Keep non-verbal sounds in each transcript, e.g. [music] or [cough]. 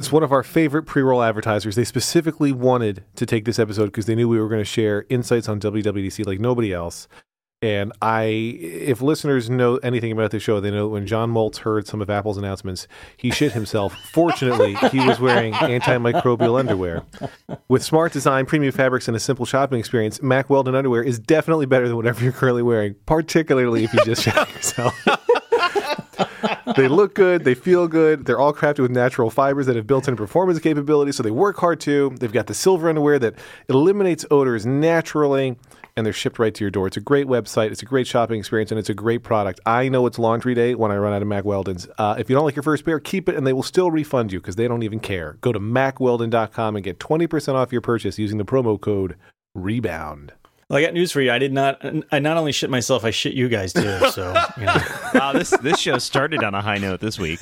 It's one of our favorite pre-roll advertisers. They specifically wanted to take this episode because they knew we were going to share insights on WWDC like nobody else. And I, if listeners know anything about the show, they know that when John Moltz heard some of Apple's announcements, he shit himself. [laughs] Fortunately, he was wearing antimicrobial underwear. With smart design, premium fabrics, and a simple shopping experience, Mack Weldon underwear is definitely better than whatever you're currently wearing, particularly if you just shit [laughs] yourself. They look good, they feel good. They're all crafted with natural fibers that have built-in performance capabilities, so they work hard too. They've got the silver underwear that eliminates odors naturally, and they're shipped right to your door. It's a great website, it's a great shopping experience, and it's a great product. I know it's laundry day when I run out of Mack Weldons. Uh, if you don't like your first pair, keep it, and they will still refund you because they don't even care. Go to mackweldon.com and get 20% off your purchase using the promo code REBOUND. Well, I got news for you. I did not. I not only shit myself, I shit you guys too. So, [laughs] you know. Wow, this this show started on a high note this week.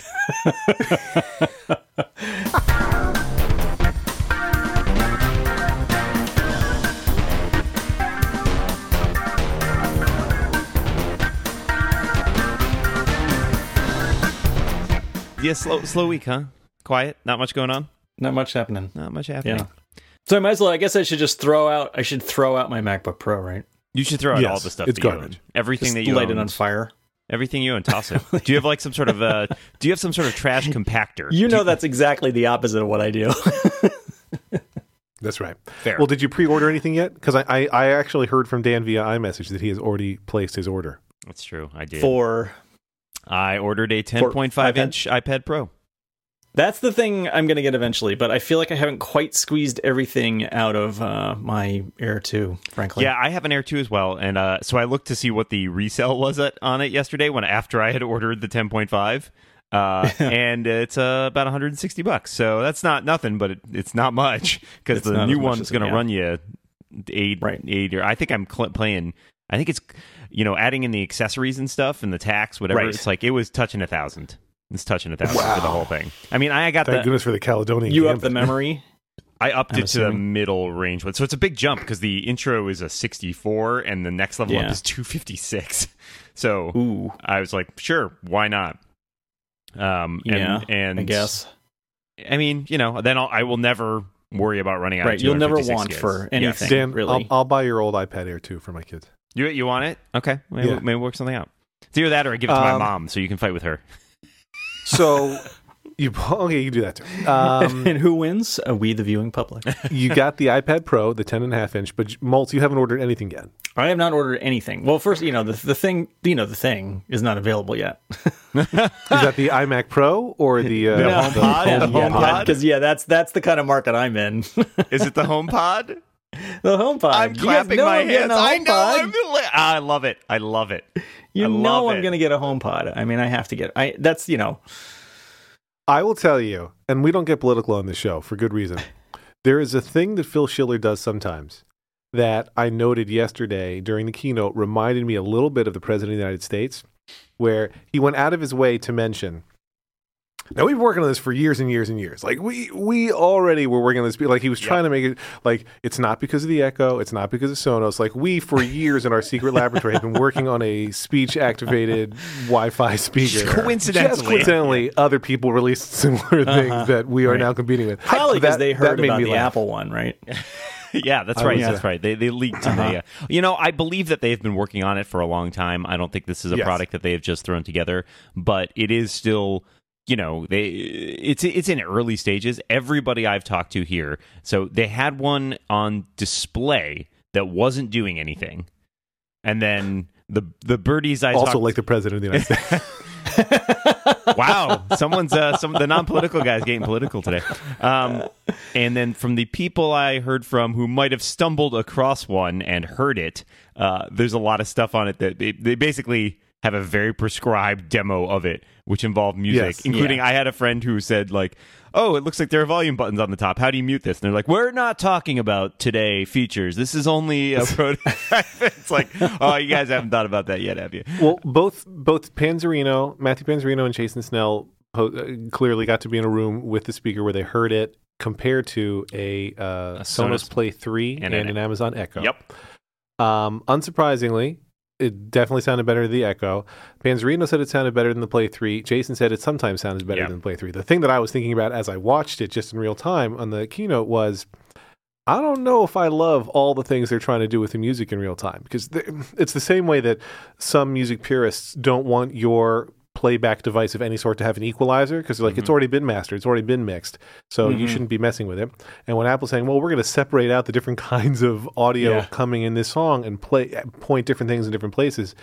Yeah, slow slow week, huh? Quiet, not much going on. not much happening. Not much happening. Yeah. So I might as well. I guess I should just throw out. I should throw out my MacBook Pro, right? You should throw out Yes, all the stuff it's that you garbage. own. Everything Just that you light own. it on fire. Everything you own, toss it. [laughs] do you have like some sort of uh do you have some sort of trash compactor? You Do know that's exactly the opposite of what I do. That's right. Fair. Well, did you pre-order anything yet? Because I, I, I actually heard from Dan via iMessage that he has already placed his order. That's true. I did. For I ordered a 10.5 inch iPad Pro. That's the thing I'm going to get eventually, but I feel like I haven't quite squeezed everything out of uh, my Air 2, frankly. Yeah, I have an Air 2 as well, and uh, so I looked to see what the resale was at, on it yesterday when after I had ordered the 10.5, uh, [laughs] and it's uh, about 160 bucks. So that's not nothing, but it, it's not much because the new one's going to yeah. run you eight, Right. eight or I think I'm cl- playing. I think it's you know adding in the accessories and stuff and the tax, whatever. Right. It's like it was touching a thousand. It's touching a thousand for the whole thing. I mean, I got Thank the goodness for the Caledonian. You up the memory? [laughs] I upped I'm it to the middle range one. So it's a big jump because the intro is a 64 and the next level Yeah. up is 256. [laughs] So Ooh, I was like, sure, why not? Um, yeah, and, and I guess. I mean, you know, then I'll, I will never worry about running out. Right, of you'll never want gigs. for Yes. anything. Dan, really. I'll, I'll buy your old iPad Air 2 for my kids. You you want it? Okay, maybe, Yeah. maybe we'll work something out. It's either that or I give it to my Um, mom so you can fight with her. [laughs] So, [laughs] you okay? You can do that too. Um, and who wins? Uh, we, the viewing public. [laughs] you got the iPad Pro, the 10 and a half inch, but Moltz, you haven't ordered anything yet. I have not ordered anything. Well, first, you know, the, the thing, you know, the thing is not available yet. [laughs] Is that the iMac Pro or the, uh, No. the HomePod? Home- The HomePod? Because yeah, that's that's the kind of market I'm in. Is it the HomePod? The HomePod. I'm You clapping my I'm hands. a I know. I'm li- I love it. I love it. You I know I'm it. going to get a HomePod. I mean, I have to get. I that's you know. I will tell you, and we don't get political on this show for good reason. [laughs] There is a thing that Phil Schiller does sometimes that I noted yesterday during the keynote reminded me a little bit of the President of the United States, where he went out of his way to mention. Now we've been working on this for years and years and years. Like we we already were working on this. Like he was trying to make it like it's not because of the Echo, it's not because of Sonos. Like we for [laughs] years in our secret laboratory have been working on a speech activated Wi-Fi speaker. Coincidentally. Just coincidentally, other people released similar things that we are Right. now competing with. Probably because they heard about the laugh. Apple one, right? [laughs] yeah, that's right. was, That's right. They they leaked. they, uh, you know, I believe that they've been working on it for a long time. I don't think this is a Yes. product that they have just thrown together, but it is still. You know, they it's it's in early stages. Everybody I've talked to here, so they had one on display that wasn't doing anything, and then the the birdies I Also, talked like the President of the United States. [laughs] [laughs] wow, someone's uh, some the non-political guys getting political today. Um, and then from the people I heard from who might have stumbled across one and heard it, uh, there's a lot of stuff on it that they, they basically have a very prescribed demo of it, which involved music, Yes. including Yeah. I had a friend who said like. Oh, it looks like there are volume buttons on the top. How do you mute this? And they're like, "We're not talking about today features. This is only a prototype." [laughs] it's like, "Oh, you guys haven't thought about that yet, have you?" well, both both Panzarino, Matthew Panzarino, and Jason Snell po- uh, clearly got to be in a room with the speaker where they heard it compared to a, uh, Sonos, Sonos Play Three and and, an- an Amazon Echo. Yep. Um, unsurprisingly, it definitely sounded better than the Echo. Panzarino said it sounded better than the Play 3. Jason said it sometimes sounded better Yeah. than the Play 3. The thing that I was thinking about as I watched it just in real time on the keynote was I don't know if I love all the things they're trying to do with the music in real time because it's the same way that some music purists don't want your playback device of any sort to have an equalizer because like it's mm-hmm. already been mastered, it's already been mixed, so you mm-hmm. shouldn't be messing with it. And when Apple's saying, "Well, we're going to separate out the different [laughs] kinds of audio Yeah. coming in this song and play point different things in different places,"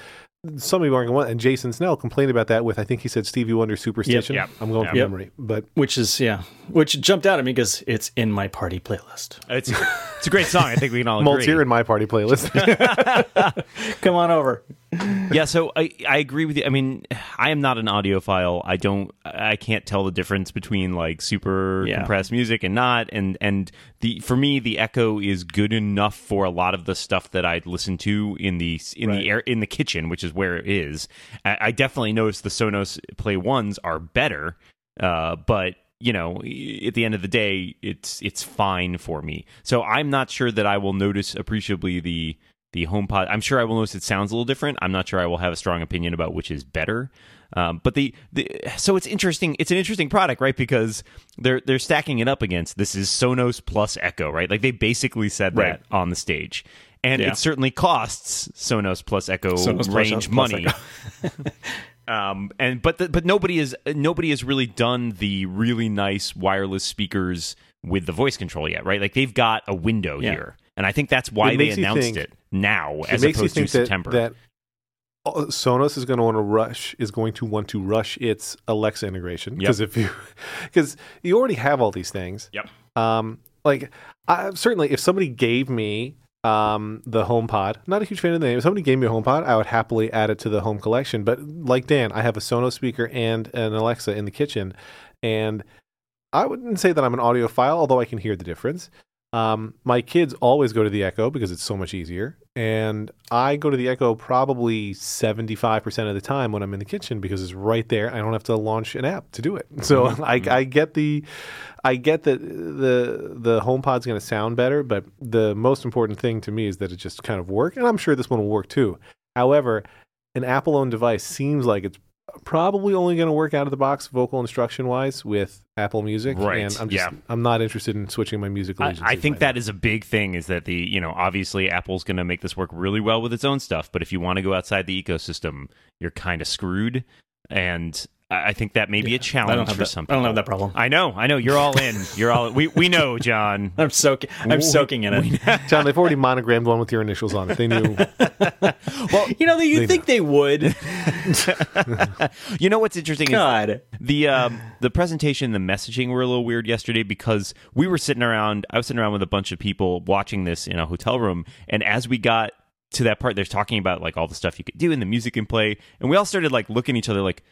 some people aren't going to want. And Jason Snell complained about that with I think he said Stevie Wonder Superstition. yep, I'm going yep. from Yep. memory, but Which is yeah, which jumped out at me because it's in my party playlist. It's it's a great song. I think we can all [laughs] agree. Moltz here in my party playlist. [laughs] Come on over. [laughs] yeah, so I I agree with you. I mean, I am not an audiophile. I don't I can't tell the difference between like super Yeah. compressed music and not and and the for me the echo is good enough for a lot of the stuff that I'd listen to in the in Right. the air in the kitchen, which is where it is. I, I definitely notice the Sonos Play 1s are better. Uh but you know, at the end of the day, it's it's fine for me. So I'm not sure that I will notice appreciably the the HomePod. I'm sure I will notice it sounds a little different. I'm not sure I will have a strong opinion about which is better. Um, but the, the so it's interesting. It's an interesting product, right? Because they're they're stacking it up against this is Sonos plus Echo, right? Like they basically said Right. that on the stage, and Yeah. it certainly costs Sonos plus Echo Sonos range plus money. Echo. [laughs] um and but the, but nobody is nobody has really done the really nice wireless speakers with the voice control yet right like they've got a window Yeah. here and i think that's why It they announced it now it as makes you opposed to think that, september that uh, Sonos is going to want to rush is going to want to rush its Alexa integration because if you [laughs] because you already have all these things. Yep. Um, like I, certainly, if somebody gave me um the HomePod, not a huge fan of the name. If somebody gave me a HomePod, I would happily add it to the home collection. But like Dan, I have a Sonos speaker and an Alexa in the kitchen, and I wouldn't say that I'm an audiophile, although I can hear the difference. Um, my kids always go to the Echo because it's so much easier, and I go to the Echo probably 75% of the time when I'm in the kitchen because it's right there. I don't have to launch an app to do it. [laughs] So I, I get the, I get that the the HomePod's going to sound better, but the most important thing to me is that it just kind of work, and I'm sure this one will work too. However, an Apple-owned device seems like it's probably only going to work out of the box vocal instruction wise with Apple Music, Right, And I'm just yeah. I'm not interested in switching my music I, I think that is a big thing is that the you know obviously apple's going to make this work really well with its own stuff but if you want to go outside the ecosystem you're kind of screwed and i I think that may be a challenge for that, some I don't have that problem. I know, I know. You're all in. You're all. We we know, John. [laughs] I'm soaking. I'm soaking in it. [laughs] John, they've already monogrammed one with your initials on it. They knew. [laughs] Well, you know, you'd think they would. You know what's interesting is God. the um, the presentation, the messaging were a little weird yesterday because we were sitting around. I was sitting around with a bunch of people watching this in a hotel room, and as we got to that part, they're talking about like all the stuff you could do and the music and play, and we all started like looking at each other like.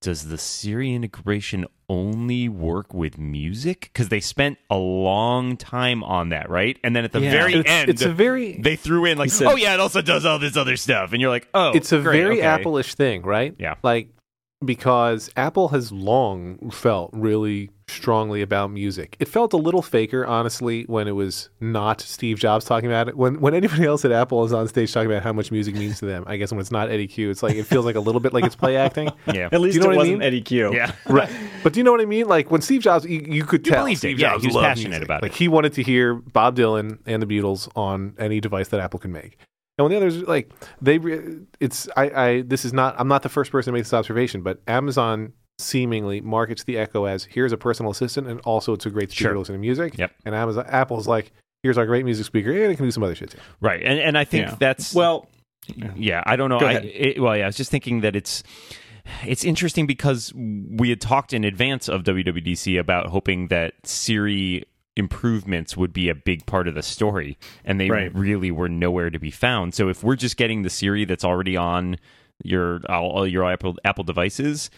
Does the Siri integration only work with music? Because they spent a long time on that, right? And then at the Yeah. very It's, end, it's a very they threw in like, said- oh yeah, it also does all this other stuff, and you're like, oh, it's a great, very okay. Apple-ish thing, right? Yeah. Like because Apple has long felt really strongly about music. It felt a little faker, honestly, when it was not Steve Jobs talking about it. When when anybody else at Apple is on stage talking about how much music means to them, I guess when it's not Eddy Cue, it's like it feels like a little bit like it's play acting. [laughs] Yeah, At least you know it wasn't mean? Eddy Cue. yeah. [laughs] right. But do you know what I mean? Like when Steve Jobs, you, you could You tell believed it. Steve Yeah, Jobs he was passionate music. about like it. he wanted to hear Bob Dylan and the Beatles on any device that Apple can make. And when the others like they, it's I, I this is not I'm not the first person to make this observation, but Amazon seemingly markets the Echo as here's a personal assistant and also it's a great speaker Sure. to listen to music. Yep. And Amazon Apple's like here's our great music speaker and it can do some other shit too. Right, and and I think Yeah. that's Well, yeah. I don't know. I, it, well, yeah. I was just thinking that it's it's interesting because we had talked in advance of WWDC about hoping that Siri improvements would be a big part of the story and they Right. really were nowhere to be found so if we're just getting the siri that's already on your all, your apple apple devices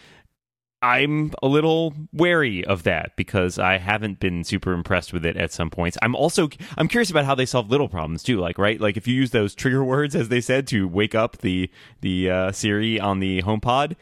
I'm a little wary of that because I haven't been super impressed with it at some points. I'm also I'm curious about how they solve little problems too. Like right, like if you use those trigger words as they said to wake up the the uh, Siri on the HomePod,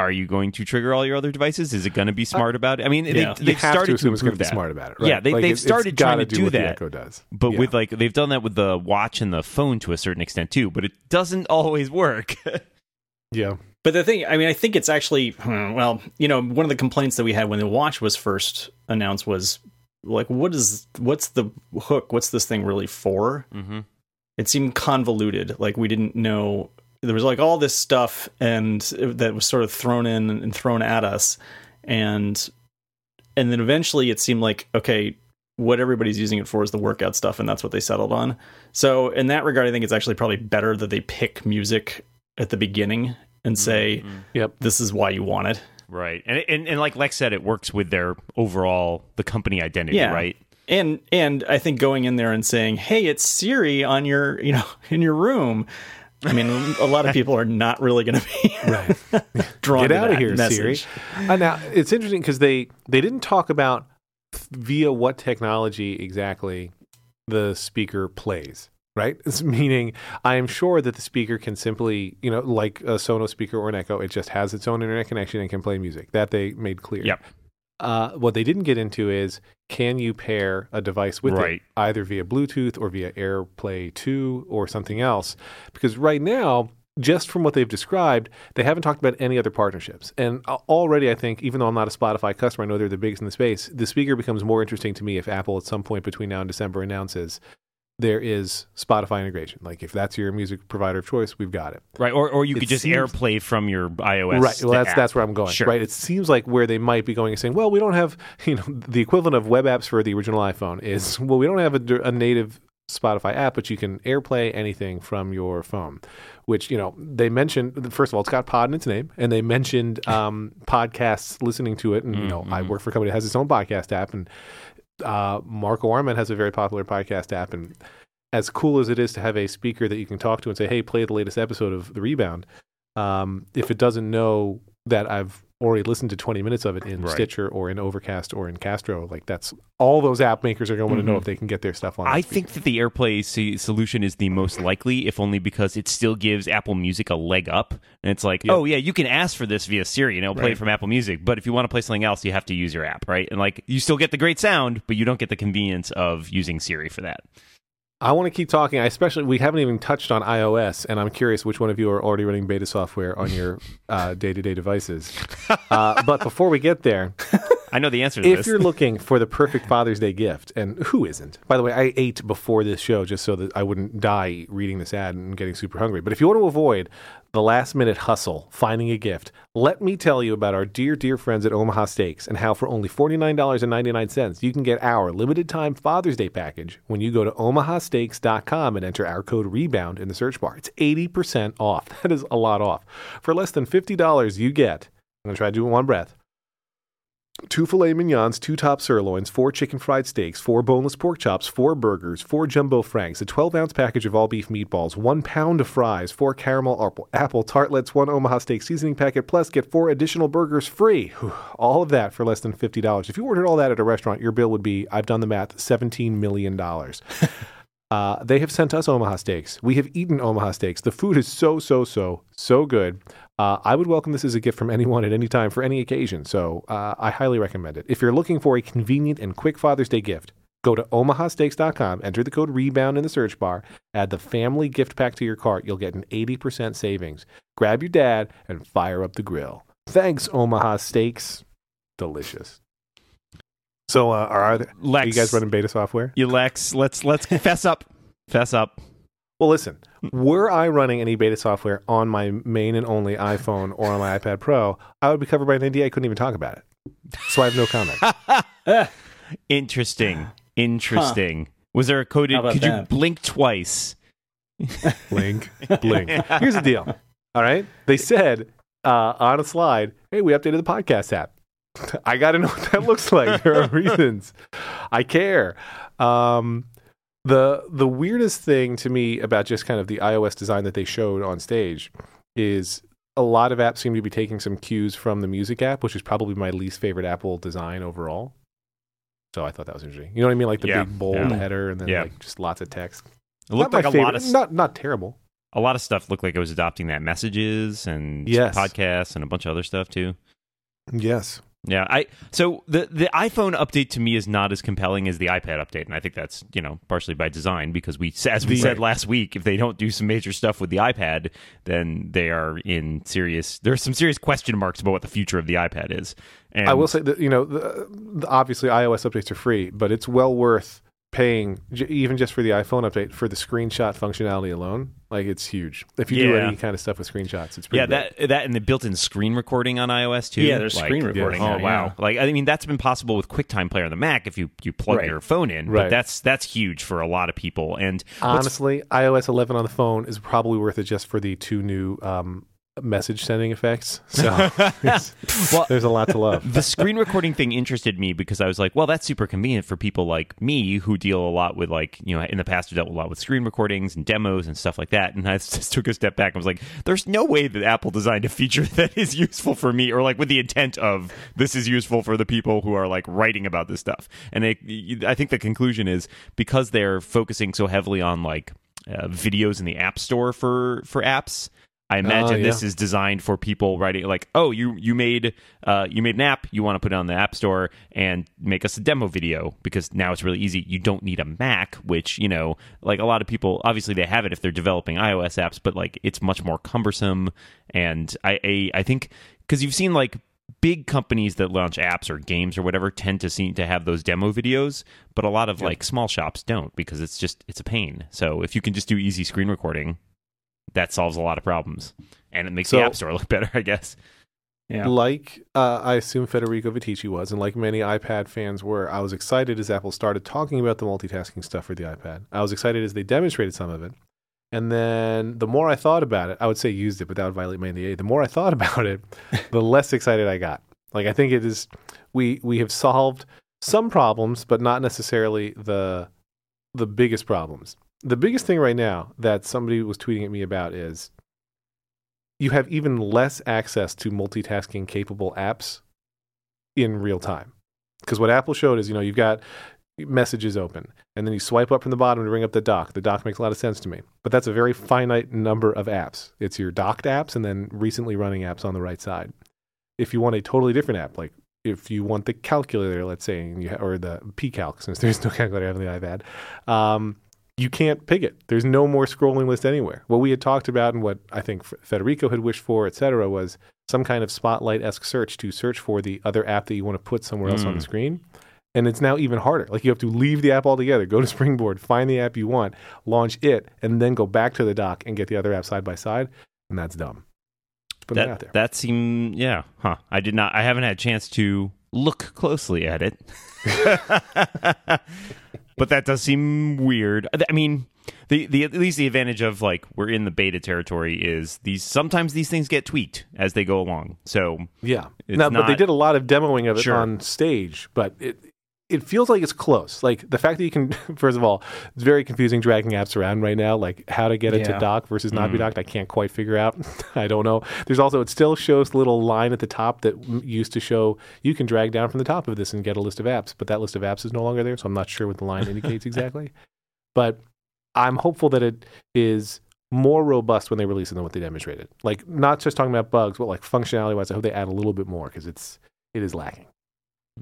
are you going to trigger all your other devices? Is it going to be smart about it? I mean, yeah. they, they've have started to assume it's going to be smart about it. Right? Yeah, they- Like, they've it's- it's started trying gotta to do what the that. Echo does, But Yeah. with like they've done that with the watch and the phone to a certain extent too, but it doesn't always work. [laughs] yeah, But the thing, I mean, I think it's actually, hmm, well, you know, one of the complaints that we had when the watch was first announced was like, what is, what's the hook? What's this thing really for? mm-hmm. It seemed convoluted. Like we didn't know. There was like all this stuff and that was sort of thrown in and thrown at us. And, and then eventually it seemed like, okay, what everybody's using it for is the workout stuff. And that's what they settled on. So in that regard, I think it's actually probably better that they pick music at the beginning and mm-hmm. say, yep. this is why you want it. Right, and, and and like Lex said, it works with their overall the company identity, Yeah. right? And and I think going in there and saying, "Hey, it's Siri on your, you know, [laughs] in your room." I mean, a lot of people are not really going to be [laughs] Right. [laughs] drawn Get to out of here, message. Siri. Uh, now it's interesting because they they didn't talk about via what technology exactly the speaker plays. Right, it's meaning I am sure that the speaker can simply, you know, like a Sonos speaker or an Echo, it just has its own internet connection and can play music. That they made clear. Yep. Uh, what they didn't get into is can you pair a device with Right. it either via Bluetooth or via AirPlay 2 or something else? Because right now, just from what they've described, they haven't talked about any other partnerships. And uh, already, I think, even though I'm not a Spotify customer, I know they're the biggest in the space. The speaker becomes more interesting to me if Apple, at some point between now and December, announces there is Spotify integration. Like if that's your music provider of choice, we've got it. Right, or or you It could just seems- AirPlay from your iOS. Right. Well, that's app. that's where I'm going. Sure. Right. It seems like where they might be going is saying, well, we don't have, [laughs] you know, the equivalent of web apps for the original iPhone is, [laughs] well, we don't have a, a native Spotify app, but you can AirPlay anything from your phone. Which you know they mentioned. First of all, it's got Pod in its name, and they mentioned [laughs] um, podcasts listening to it. And you know, I work for a company that has its own podcast app, and uh, Marco Arment has a very popular podcast app, and as cool as it is to have a speaker that you can talk to and say, "Hey, play the latest episode of The Rebound," um, if it doesn't know that I've already listened to 20 minutes of it in Right. Stitcher or in Overcast or in Castro, like that's all those app makers are going to want to know mm-hmm. if they can get their stuff on. I think that the AirPlay c- solution is the most likely, if only because it still gives Apple Music a leg up. And it's like, Yeah. oh yeah, you can ask for this via Siri and it'll play it from Apple Music. But if you want to play something else, you have to use your app, right? And like, you still get the great sound, but you don't get the convenience of using Siri for that. I want to keep talking. I especially we haven't even touched on iOS, and I'm curious which one of you are already running beta software on your uh, day-to-day devices. [laughs] Uh, but before we get there, I know the answer to if this. you're looking for the [laughs] perfect Father's Day gift, and who isn't? By the way, I ate before this show just so that I wouldn't die reading this ad and getting super hungry. But if you want to avoid the last minute hustle finding a gift, let me tell you about our dear, dear friends at Omaha Steaks and how for only $49.99 you can get our limited time Father's Day package when you go to omahasteaks.com and enter our code REBOUND in the search bar. It's 80% off. [laughs] That is a lot off. For less than $50, you get, I'm going to try to do it in one breath two filet mignons, two top sirloins, four chicken fried steaks, four boneless pork chops, four burgers, four jumbo franks, a 12 ounce package of all beef meatballs, one pound of fries, four caramel apple, apple tartlets, one Omaha steak seasoning packet, plus get four additional burgers free. All of that for less than $50. If you ordered all that at a restaurant, your bill would be, I've done the math, $17 million. [laughs] Uh, they have sent us Omaha steaks. We have eaten Omaha steaks. The food is so, so, so, so good. Uh, I would welcome this as a gift from anyone at any time for any occasion. So uh, I highly recommend it. If you're looking for a convenient and quick Father's Day gift, go to omahasteaks.com, enter the code REBOUND in the search bar, add the family gift pack to your cart. You'll get an 80% savings. Grab your dad and fire up the grill. Thanks, Omaha Steaks. Delicious. So, uh, are, there, are Lex, you guys running beta software? You Lex, let's let's [laughs] fess up, fess up. Well, listen, were I running any beta software on my main and only iPhone or on my iPad Pro, I would be covered by an NDA. I couldn't even talk about it. So I have no comment. [laughs] Interesting, interesting. Was there a coded? How about Could you blink twice? [laughs] blink, blink. Here's the deal. All right. They said uh, on a slide, hey, we updated the podcast app. I got to know what that looks like. There are [laughs] reasons. I care. Um, the the weirdest thing to me about just kind of the iOS design that they showed on stage is a lot of apps seem to be taking some cues from the music app, which is probably my least favorite Apple design overall. So I thought that was interesting. You know what I mean? Like the Yeah, big bold yeah. header and then Yeah. like just lots of text. It looked Not like a lot of not not terrible. a lot of stuff looked like it was adopting that messages and Yes. podcasts and a bunch of other stuff too. Yes. Yeah, I so the the iPhone update to me is not as compelling as the iPad update, and I think that's you know partially by design because we [laughs] as we The- said last week, if they don't do some major stuff with the iPad, then they are in serious. There's some serious question marks about what the future of the iPad is. And I will say that you know, the, the, obviously iOS updates are free, but it's well worth paying j- even just for the iPhone update for the screenshot functionality alone. Like it's huge. If you do Yeah. any kind of stuff with screenshots, it's pretty yeah, great. that that and the built-in screen recording on iOS too. Yeah, there's Like, screen recording. Oh wow! yeah. Like I mean, that's been possible with QuickTime Player on the Mac if you you plug Right. your phone in. But Right. that's that's huge for a lot of people. And what's- Honestly, iOS 11 on the phone is probably worth it just for the two new um, message sending effects. [laughs] So there's, Well- there's a lot to love. the screen recording thing interested me because I was like, well, that's super convenient for people like me who deal a lot with like, you know, in the past have dealt a lot with screen recordings and demos and stuff like that. And I [laughs] just took a step back and was like, there's no way that Apple designed a feature [laughs] that is useful for me or like with the intent of this is useful for the people who are like writing about this stuff. And it, I think the conclusion is because they're focusing so heavily on like uh, videos in the App Store for for apps. I imagine yeah. this is designed for people writing like, oh, you you made uh, you made an app, you want to put it on the App Store and make us a demo video because now it's really easy. You don't need a Mac, which you know, like a lot of people, obviously they have it if they're developing iOS apps, but like it's much more cumbersome. And I I, I think because you've seen like big companies that launch apps or games or whatever tend to seem to have those demo videos, but a lot of like small shops don't because it's just it's a pain. So if you can just do easy screen recording, that solves a lot of problems and it makes So- the app store look better, [laughs] I guess. Yeah. Like uh, I assume Federico Viticci was, and like many iPad fans were, I was excited as Apple started talking about the multitasking stuff for the iPad. I was excited as they demonstrated some of it. And then the more I thought about it, I would say used it, but that would violate my NDA. The more I thought [laughs] about it, [laughs] the less excited I got. Like I think it is we we have solved some problems, but not necessarily the the biggest problems. The biggest thing right now that somebody was tweeting at me about is you have even less access to multitasking capable apps in real time. Because what Apple showed is, you know, you've got messages open, and then you swipe up from the bottom to bring up the dock. The dock makes a lot of sense to me, but that's a very finite number of apps. It's your docked apps and then recently running apps on the right side. If you want a totally different app, like if you want the calculator, let's say, ha- or the PCalc, since there's no [laughs] calculator on the iPad, um, you can't pick it. There's no more scrolling list anywhere. What we had talked about and what I think Federico had wished for, et cetera, was some kind of spotlight esque search to search for the other app that you want to put somewhere else on the Mm. screen. And it's now even harder. Like you have to leave the app altogether, go to [laughs] Springboard, find the app you want, launch it, and then go back to the dock and get the other app side by side. And that's dumb. Putting that, out That there. that seemed yeah, huh. I did not I haven't had a chance to look closely at it. [laughs] [laughs] but that does seem weird. I mean, the, the at least the advantage of like we're in the beta territory is these sometimes these things get tweaked as they go along. So Yeah. It's No, but they did a lot of demoing of it Sure. on stage, but it it feels like it's close. Like the fact that you can, [laughs] first of all, it's very confusing dragging apps around right now. Like how to get it to dock versus not be Mm. docked, I can't quite figure out. [laughs] I don't know. There's also it still shows the little line at the top that used to show you can drag down from the top of this and get a list of apps, but that list of apps is no longer there, so I'm not sure what the line indicates [laughs] exactly. But I'm hopeful that it is more robust when they release it than what they demonstrated. Like not just talking about bugs, but like functionality wise, I hope they add a little bit more because it's it is lacking.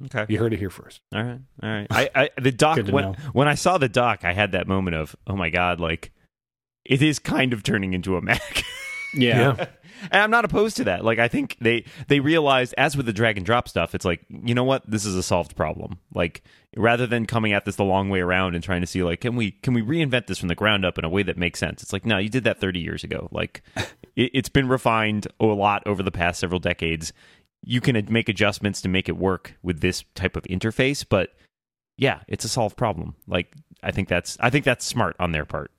Okay. You heard it here first. All right, all right. I, I the dock when know. when I saw the dock, I had that moment of oh my god, like it is kind of turning into a Mac. [laughs] Yeah. [laughs] and I'm not opposed to that. Like I think they they realized as with the drag and drop stuff, it's like you know what, this is a solved problem. Like rather than coming at this the long way around and trying to see like can we can we reinvent this from the ground up in a way that makes sense? It's like no, you did that 30 years ago. Like [laughs] it, it's been refined a lot over the past several decades. You can make adjustments to make it work with this type of interface, but yeah, it's a solved problem. Like I think that's I think that's smart on their part.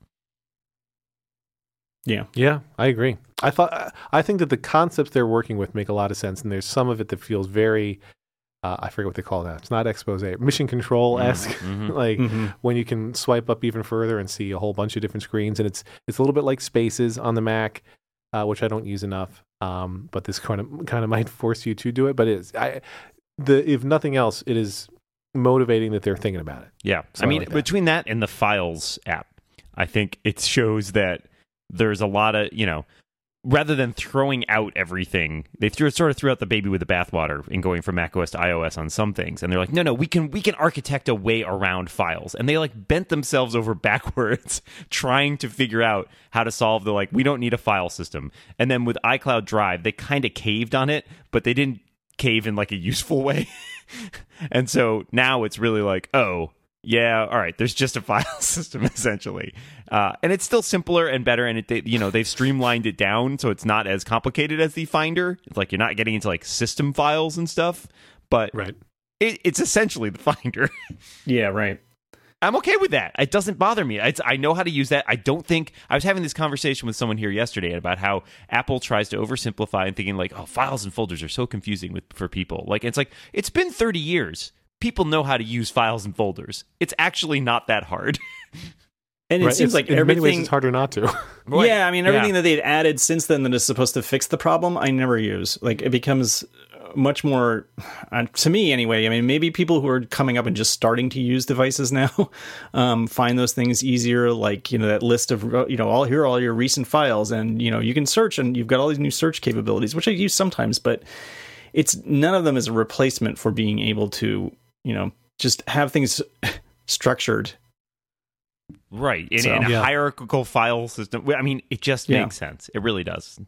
Yeah. Yeah, I agree. I thought I think that the concepts they're working with make a lot of sense, and there's some of it that feels very uh, I forget what they call that. It's not expose, mission control esque. Mhm. [laughs] like Mhm. when you can swipe up even further and see a whole bunch of different screens, and it's it's a little bit like Spaces on the Mac, uh, which I don't use enough. Um, but this kind of kind of might [laughs] force you to do it. But it is I the if nothing else, it is motivating that they're thinking about it. Yeah. So I I mean, like that. between that and the Files app, I think it shows that there's a lot of you know rather than throwing out everything, they threw sort of threw out the baby with the bathwater in going from macOS to iOS on some things. And they're like, no, no, we can we can architect a way around files. And they like bent themselves over [laughs] backwards trying to figure out how to solve the like we don't need a file system. And then with iCloud Drive, they kind of caved on it, but they didn't cave in like a useful [laughs] way. and so now it's really like, oh, yeah, all right. There's just a [laughs] file system essentially, uh, and it's still simpler and better. And it, they, you know, they've streamlined it down so it's not as complicated as the Finder. It's like you're not getting into like system files and stuff, but Right. it, it's essentially the Finder. [laughs] Yeah, right. I'm okay with that. It doesn't bother me. It's, I know how to use that. I don't think I was having this conversation with someone here yesterday about how Apple tries to oversimplify and thinking like, oh, files and folders are so confusing with for people. Like it's like it's been 30 years. People know how to use files and folders. It's actually not that hard. [laughs] And it Right. seems It's- like in many ways everything. it's harder not to. [laughs] Right. Yeah, I mean everything Yeah. that they've added since then that is supposed to fix the problem, I never use. Like it becomes much more uh, to me anyway. I mean, maybe people who are coming up and just starting to use devices [laughs] now um, find those things easier. Like you know that list of uh, you know all here are all your recent files, and you know you can search, and you've got all these new search capabilities, which I use sometimes, but it's none of them is a replacement for being able to you know just have things [laughs] structured Right. In, So- in a Yeah. hierarchical file system. I mean, it just Yeah. makes sense. It really does.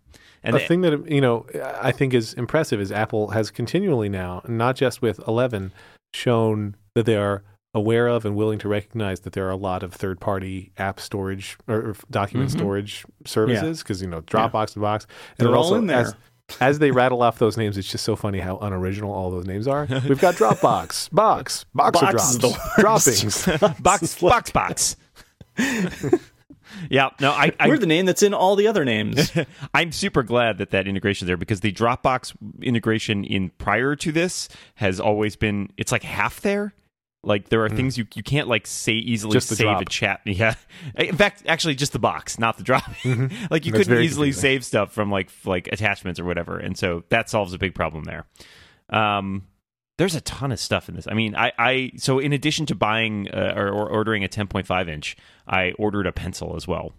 And a the- thing that you know I think is impressive is Apple has continually now, not just with 11, shown that they are aware of and willing to recognize that there are a lot of third-party app storage or document Mhm. storage services because you know Dropbox and Box, Mm-hmm. and They're all also in there. As, [laughs] as they rattle off those names, it's just so funny how unoriginal all those names are. We've got Dropbox, [laughs] Box, Boxer Box is Drops, the. Droppings. [laughs] box, box, box. yeah. No, I, I We're the name that's in all the other names. I'm super glad that that integration is there because the Dropbox integration in prior to this has always been it's like half there. Like there are things you you can't like say easily Mm. Just save a chat. [laughs] Yeah, in fact, actually, just the box, not the drop. [laughs] like you Mm-hmm. That's couldn't easily confusing. save stuff from like like attachments or whatever, and so that solves a big problem there. Um, there's a ton of stuff in this. I mean, I, I so in addition to buying uh, or, or ordering a 10.5 inch, I ordered a pencil as well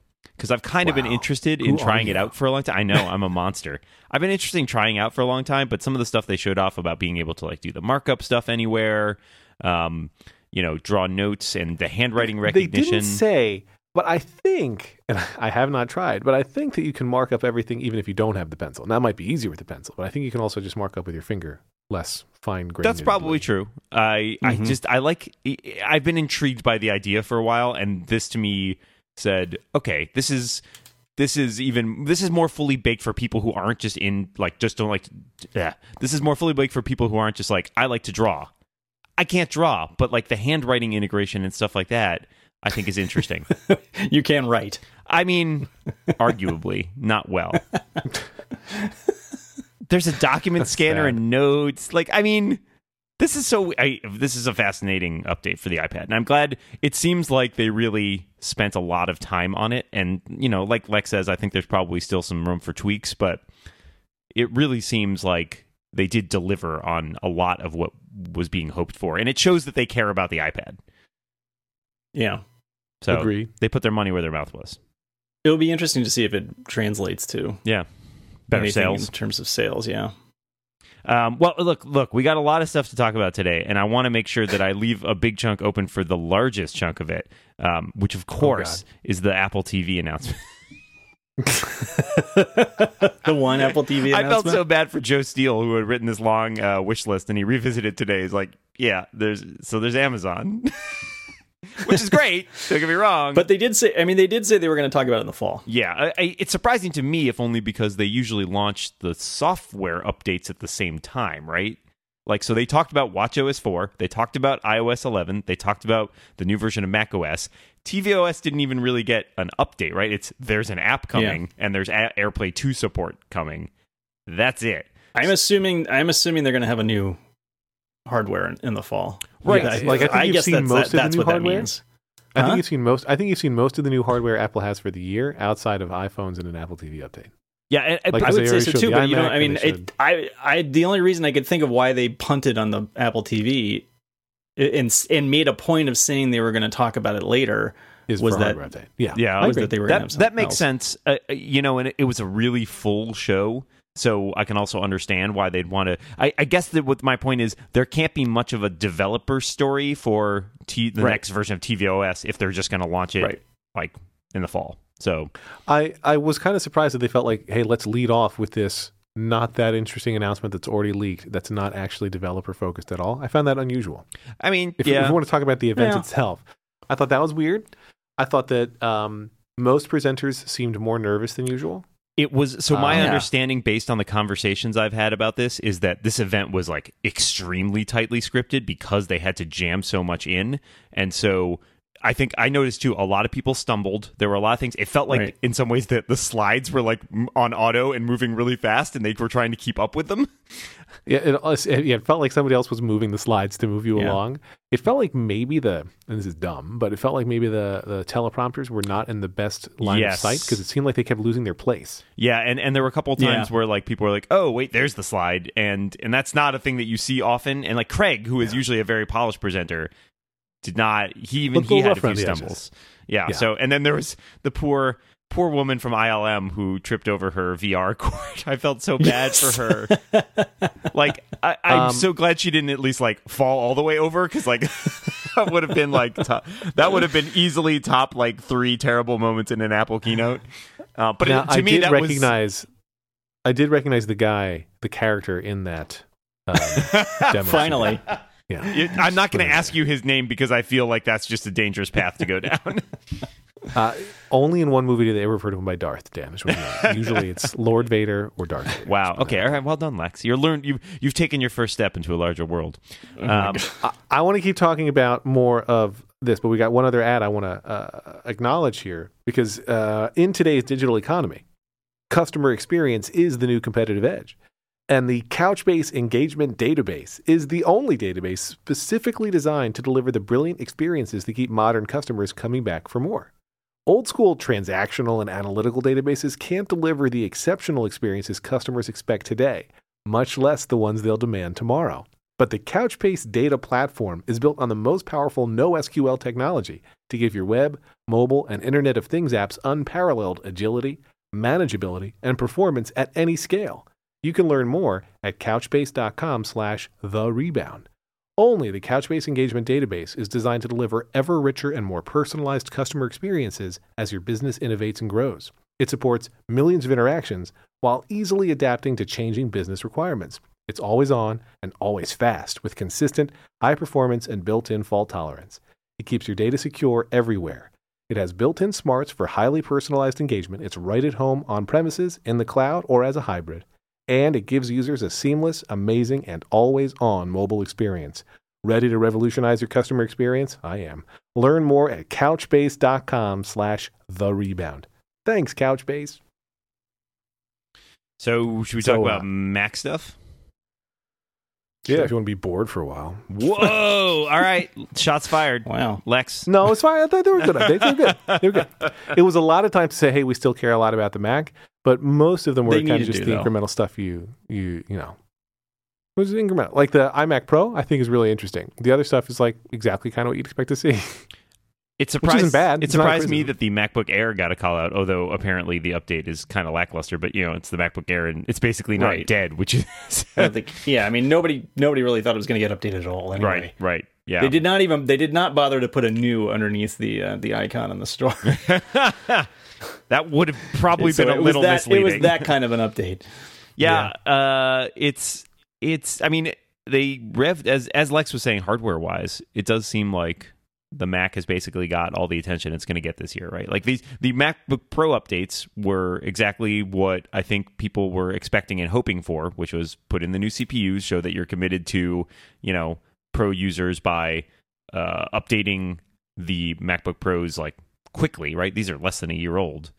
because I've kind of been interested in are trying it out for a long time. I know [laughs] I'm a monster. I've been interested in trying out for a long time, but some of the stuff they showed off about being able to like do the markup stuff anywhere, um, you know, draw notes and the handwriting recognition. They didn't say, but I think, and I have not tried, but I think that you can mark up everything even if you don't have the pencil. Now, that might be easier with the pencil, but I think you can also just mark up with your finger less fine grained. That's probably true. I I Mm-hmm. just I like I've been intrigued by the idea for a while, and this to me said, okay, this is this is even this is more fully baked for people who aren't just in like just don't like. Yeah, this is more fully baked for people who aren't just like I like to draw. I can't draw, but like the handwriting integration and stuff like that, I think is interesting. [laughs] you can write. I mean, arguably not well. [laughs] There's a document That's scanner sad. and notes. Like, I mean, this is so. I, this is a fascinating update for the iPad, and I'm glad. It seems like they really spent a lot of time on it, and you know, like Lex says, I think there's probably still some room for tweaks, but it really seems like they did deliver on a lot of what was being hoped for, and it shows that they care about the iPad. Yeah. So Agree. they put their money where their mouth was. It'll be interesting to see if it translates to Yeah, better sales. in terms of sales. Yeah. Um, well, look, look, we got a lot of stuff to talk about today, and I want to make sure that I leave a big chunk open for the largest chunk of it, um, which of course is the Apple TV announcement. [laughs] [laughs] the one Apple TV I felt so bad for Joe Steel who had written this long uh, wish list, and he revisited today. He's like, "Yeah, there's so there's Amazon, [laughs] which is great. Don't get me wrong, but they did say. I mean, they did say they were going to talk about it in the fall. Yeah, I, I, it's surprising to me, if only because they usually launch the software updates at the same time, right? Like, so they talked about WatchOS 4, they talked about iOS 11, they talked about the new version of macOS. tvOS didn't even really get an update, right? It's there's an app coming and there's a- AirPlay 2 support coming. That's it. I'm assuming. I'm assuming they're going to have a new hardware in, in the fall. Right. I, Like, I think you've guess seen that's, most of the new what that hardware. means. I Huh? think you've seen most. I think you've seen most of the new hardware Apple has for the year outside of iPhones and an Apple TV update. Yeah, and, and- Like, I would say so too, but you know, iMac I mean, it, I, I, the only reason I could think of why they punted on the Apple TV and and made a point of saying they were going to talk about it later is Was for that- hardware update. Yeah, Yeah, was that they were that have that makes else. sense. Uh, uh, you know, and it, it was a really full show, so I can also understand why they'd want to. I, I guess that what my point is, there can't be much of a developer story for T, the Right. next version of tvOS if they're just going to launch it Right. like in the fall. So I, I was kind of surprised that they felt like, hey, let's lead off with this not that interesting announcement that's already leaked that's not actually developer focused at all. I found that unusual. I mean, If, yeah, if we want to talk about the event Yeah. itself, I thought that was weird. I thought that um, most presenters seemed more nervous than usual. It was so my Uh, Yeah. understanding based on the conversations I've had about this is that this event was like extremely tightly scripted because they had to jam so much in. And so I think I noticed too a lot of people stumbled. There were a lot of things. It felt like Right. in some ways that the slides were like on auto and moving really fast and they were trying to keep up with them. [laughs] Yeah, it, it, it felt like somebody else was moving the slides to move you Yeah. along. It felt like maybe the, and this is dumb, but it felt like maybe the, the teleprompters were not in the best line Yes. of sight because it seemed like they kept losing their place. Yeah, and, and there were a couple of times Yeah. where like people were like, "Oh, wait, there's the slide," and and that's not a thing that you see often. And like Craig, who is usually a very polished presenter, did not. He even Looked he had a few around the edges. stumbles. Yeah, Yeah. So and then there was the poor poor woman from ILM who tripped over her VR [laughs] cord. I felt so bad Yes. for her. like I, I'm Um, so glad she didn't at least like fall all the way over because like [laughs] that would have been like top, that would have been easily top like three terrible moments in an Apple keynote. Uh, but now, it, to I me, did that was recognize, I did recognize the guy, the character in that um, [laughs] demo. Finally, Yeah. You- I'm not going to ask you his name because I feel like that's just a dangerous path to go down. [laughs] Uh, only in one movie do they ever refer to him by Darth. Damn, is what you know. usually it's [laughs] Lord Vader or Darth. Vader. wow. Okay. All right. Well done, Lex. You're learned. You you've taken your first step into a larger world. Oh Um, I, I want to keep talking about more of this, but we got one other ad I want to uh, acknowledge here because uh, in today's digital economy, customer experience is the new competitive edge. And the Couchbase Engagement Database is the only database specifically designed to deliver the brilliant experiences that keep modern customers coming back for more. Old school transactional and analytical databases can't deliver the exceptional experiences customers expect today, much less the ones they'll demand tomorrow. But the Couchbase data platform is built on the most powerful NoSQL technology to give your web, mobile, and Internet of Things apps unparalleled agility, manageability, and performance at any scale. You can learn more at couchbase.com slash the rebound. Only the Couchbase Engagement Database is designed to deliver ever richer and more personalized customer experiences as your business innovates and grows. It supports millions of interactions while easily adapting to changing business requirements. It's always on and always fast with consistent, high performance, and built in fault tolerance. It keeps your data secure everywhere. It has built in smarts for highly personalized engagement. It's right at home, on premises, in the cloud, or as a hybrid. And it gives users a seamless, amazing, and always on mobile experience. Ready to revolutionize your customer experience? I am. Learn more at couchbase.com slash the rebound. Thanks, Couchbase. so should we So, talk uh, about Mac stuff? Yeah, if you want to be bored for a while. Whoa! [laughs] All right. Shots fired. wow. Lex. No, it's fine. I thought they were good updates. They were good. They were good. [laughs] It was a lot of time to say, "Hey, we still care a lot about the Mac," but most of them were They kind of just do, the though. incremental stuff you you you know. It was incremental. Like the iMac Pro, I think is really interesting. The other stuff is like exactly kind of what you'd expect to [laughs] see. It surprised, isn't bad. It It's not a surprised me that the MacBook Air got a call out, although apparently the update is kind of lackluster. But you know, it's the MacBook Air, and it's basically not Right. dead, which is [laughs] I think- yeah, I mean nobody nobody really thought it was going to get updated at all. Anyway. right, right, yeah. They did not even they did not bother to put a new underneath the uh, the icon in the store. [laughs] that would have [laughs] probably So been a little that, misleading. It was that kind of an update. [laughs] yeah, Uh, it's it's. I mean, they rev as as Lex was saying, hardware wise, it does seem like the Mac has basically got all the attention it's going to get this year, right? Like these the MacBook Pro updates were exactly what I think people were expecting and hoping for, which was put in the new CPUs, show that you're committed to you know pro users by uh, updating the MacBook Pros like quickly, right? These are less than a year old.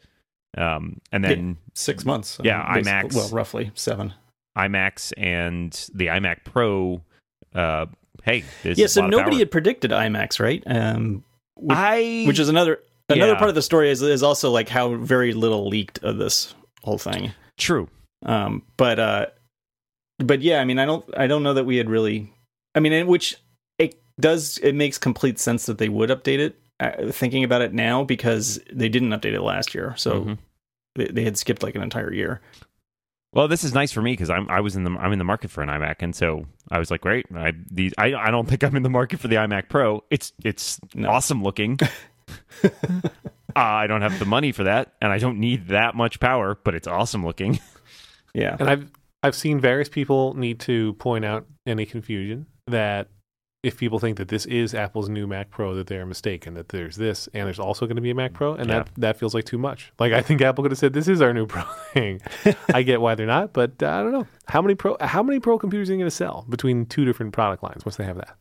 Um, and then Six months. Yeah, basi- iMacs. Well, roughly seven. iMacs and the iMac Pro. Uh, hey, this yeah, so nobody had predicted iMacs, right? Um, which, I which is another another Yeah. part of the story is is also like how very little leaked of this whole thing. true. Um, but uh, but yeah, I mean, I don't I don't know that we had really. I mean, which it does it makes complete sense that they would update it. Uh, thinking about it now because they didn't update it last year, so Mhm. they, they had skipped like an entire year. Well, this is nice for me because I'm I was in the I'm in the market for an iMac, and so I was like, great. I these I, I don't think I'm in the market for the iMac Pro. It's it's No. awesome looking. [laughs] uh, I don't have the money for that, and I don't need that much power, but it's awesome looking. Yeah, And I've I've seen various people need to point out any confusion that if people think that this is Apple's new Mac Pro, that they're mistaken. That there's this and there's also going to be a Mac Pro, and that that feels like too much. Like I think Apple could have said this is our new Pro [laughs] thing. I get why they're not, but uh, I don't know how many Pro how many Pro computers are going to sell between two different product lines once they have that.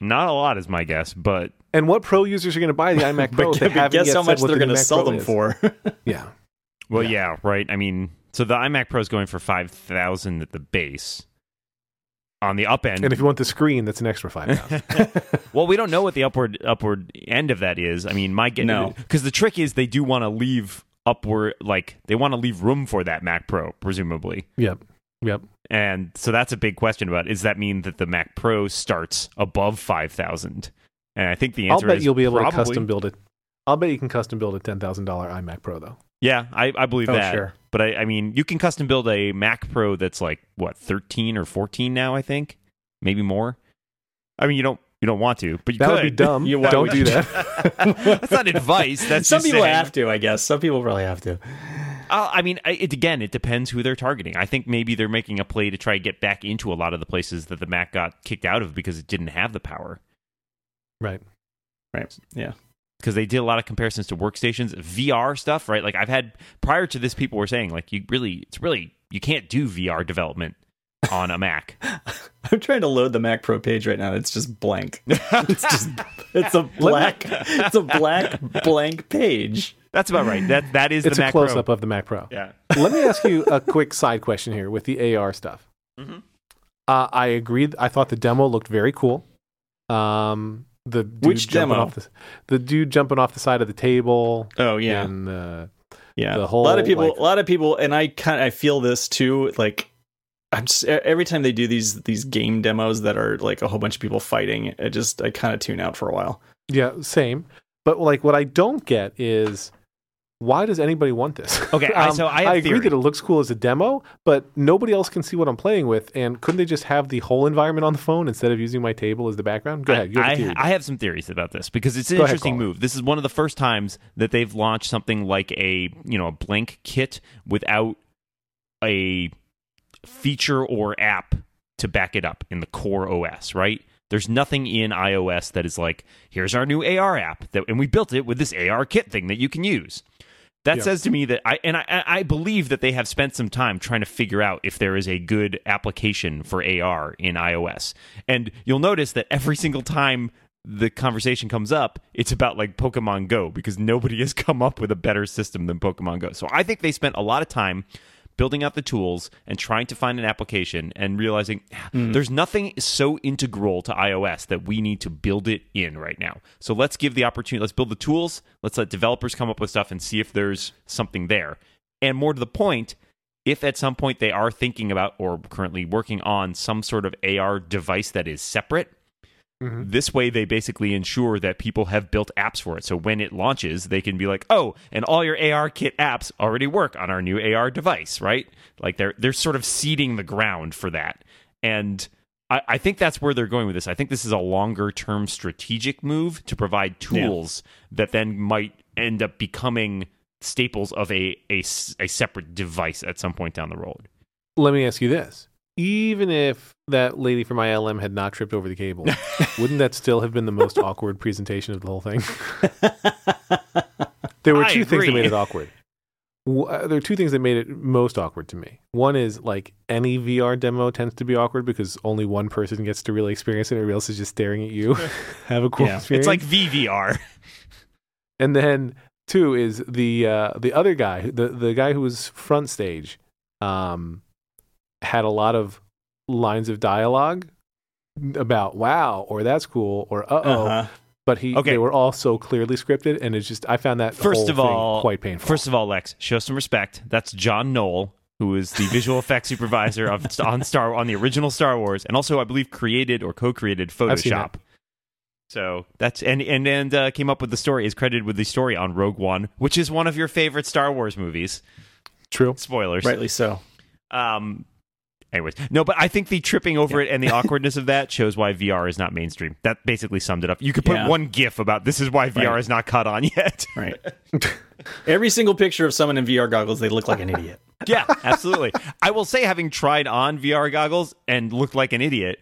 Not a lot is my guess, but And what Pro users are going to buy the iMac [laughs] Pro? but, but guess how much they're the going to sell Pro them is? for. [laughs] Yeah, well, Yeah. yeah. right. I mean, so the iMac Pro is going for five thousand at the base. On the up end, and if you want the screen, that's an extra five thousand. [laughs] [laughs] well, we don't know what the upward upward end of that is. I mean, my get No. because the trick is they do want to leave upward, like they want to leave room for that Mac Pro, presumably. yep, yep. And so that's a big question about does that mean that the Mac Pro starts above 5000? And I think the I'll answer bet is you'll be able probably. to custom build it. I'll bet you can custom build a ten thousand dollar iMac Pro though. Yeah, I, I believe Oh, that. sure. But I, I mean, you can custom build a Mac Pro that's like what 13 or 14 now, I think, maybe more. I mean, you don't you don't want to, but you That could. would be dumb. [laughs] You- why Don't would do that. [laughs] that's not advice. That's Some just people saying. have to, I guess. Some people probably have to. Uh, I mean, it, again, it depends who they're targeting. I think maybe they're making a play to try to get back into a lot of the places that the Mac got kicked out of because it didn't have the power. right. Right. Yeah. Because they did a lot of comparisons to workstations, VR stuff, right? Like I've had prior to this, people were saying like you really, it's really you can't do VR development on a Mac. [laughs] I'm trying to load the Mac Pro page right now. It's just blank. [laughs] It's just it's a black it's a black blank page. That's about right. That that is It's the a Mac close Pro. up of the Mac Pro. Yeah. Let me ask you a quick side question here with the AR stuff. Mhm. Uh, I agreed. I thought the demo looked very cool. Um, the dude Which jumping demo? Off the, the dude jumping off the side of the table. Oh yeah. And uh, yeah. the a lot of people like- a lot of people and I kind I feel this too like I'm just every time they do these these game demos that are like a whole bunch of people fighting, I just I kind of tune out for a while. yeah, same. But like, what I don't get is why does anybody want this? [laughs] Okay, I- um, so I have agree theory. that it looks cool as a demo, but nobody else can see what I'm playing with. And couldn't they just have the whole environment on the phone instead of using my table as the background? Go ahead. You have I. I have some theories about this because it's an Go interesting Colin. move. This is one of the first times that they've launched something like a you know a blank kit without a feature or app to back it up in the core OS. Right? There's nothing in iOS that is like here's our new AR app that, and we built it with this AR kit thing that you can use. That Yeah. says to me that I and I, I I believe that they have spent some time trying to figure out if there is a good application for AR in iOS. And you'll notice that every single time the conversation comes up, it's about like Pokemon Go because nobody has [laughs] come up with a better system than Pokemon Go. So I think they spent a lot of time building out the tools and trying to find an application and realizing "Ah, there's nothing so integral to iOS that we need to build it in right now. So let's give the opportunity, let's build the tools, let's let developers come up with stuff and see if there's something there. And more to the point, if at some point they are thinking about or currently working on some sort of AR device that is separate, Mhm. this way they basically ensure that people have built apps for it. So when it launches, they can be like, "Oh, and all your AR kit apps already work on our new AR device," right? Like they're they're sort of seeding the ground for that. And I, I think that's where they're going with this. I think this is a longer term strategic move to provide tools that then might end up becoming staples of a, a a separate device at some point down the road. Let me ask you this. Even if that lady from ILM had not tripped over the cable, [laughs] wouldn't that still have been the most [laughs] awkward presentation of the whole thing? [laughs] there were I two things that made it awkward. Uh, There are two things that made it most awkward to me. One is like any VR demo tends to be awkward because only one person gets to really experience it, everybody else is just staring at you. Have a cool Yeah. experience. It's like VVR. And then two is the uh, the other guy, the the guy who was front stage, um, had a lot of lines of dialogue about wow or that's cool or uh oh, Uh-huh. but he Okay. they were all so clearly scripted, and it's just I found that First whole of thing all, quite painful. First of all, Lex, show some respect. That's John Knoll, who is the visual [laughs] effects supervisor of on Star on the original Star Wars, and also I believe created or co-created I've Photoshop. So that's and and and uh, came up with the story is credited with the story on Rogue One, which is one of your favorite Star Wars movies. True. Spoilers. Rightly so. Um. Anyways, no, but I think the tripping over it and the [laughs] awkwardness of that shows why VR is not mainstream. That basically summed it up. You could put Yeah. one GIF about this is why VR Right. is not caught on yet. [laughs] Right. [laughs] Every single picture of someone in VR goggles, they look like an idiot. yeah, absolutely. I will say, having tried on VR goggles and looked like an idiot,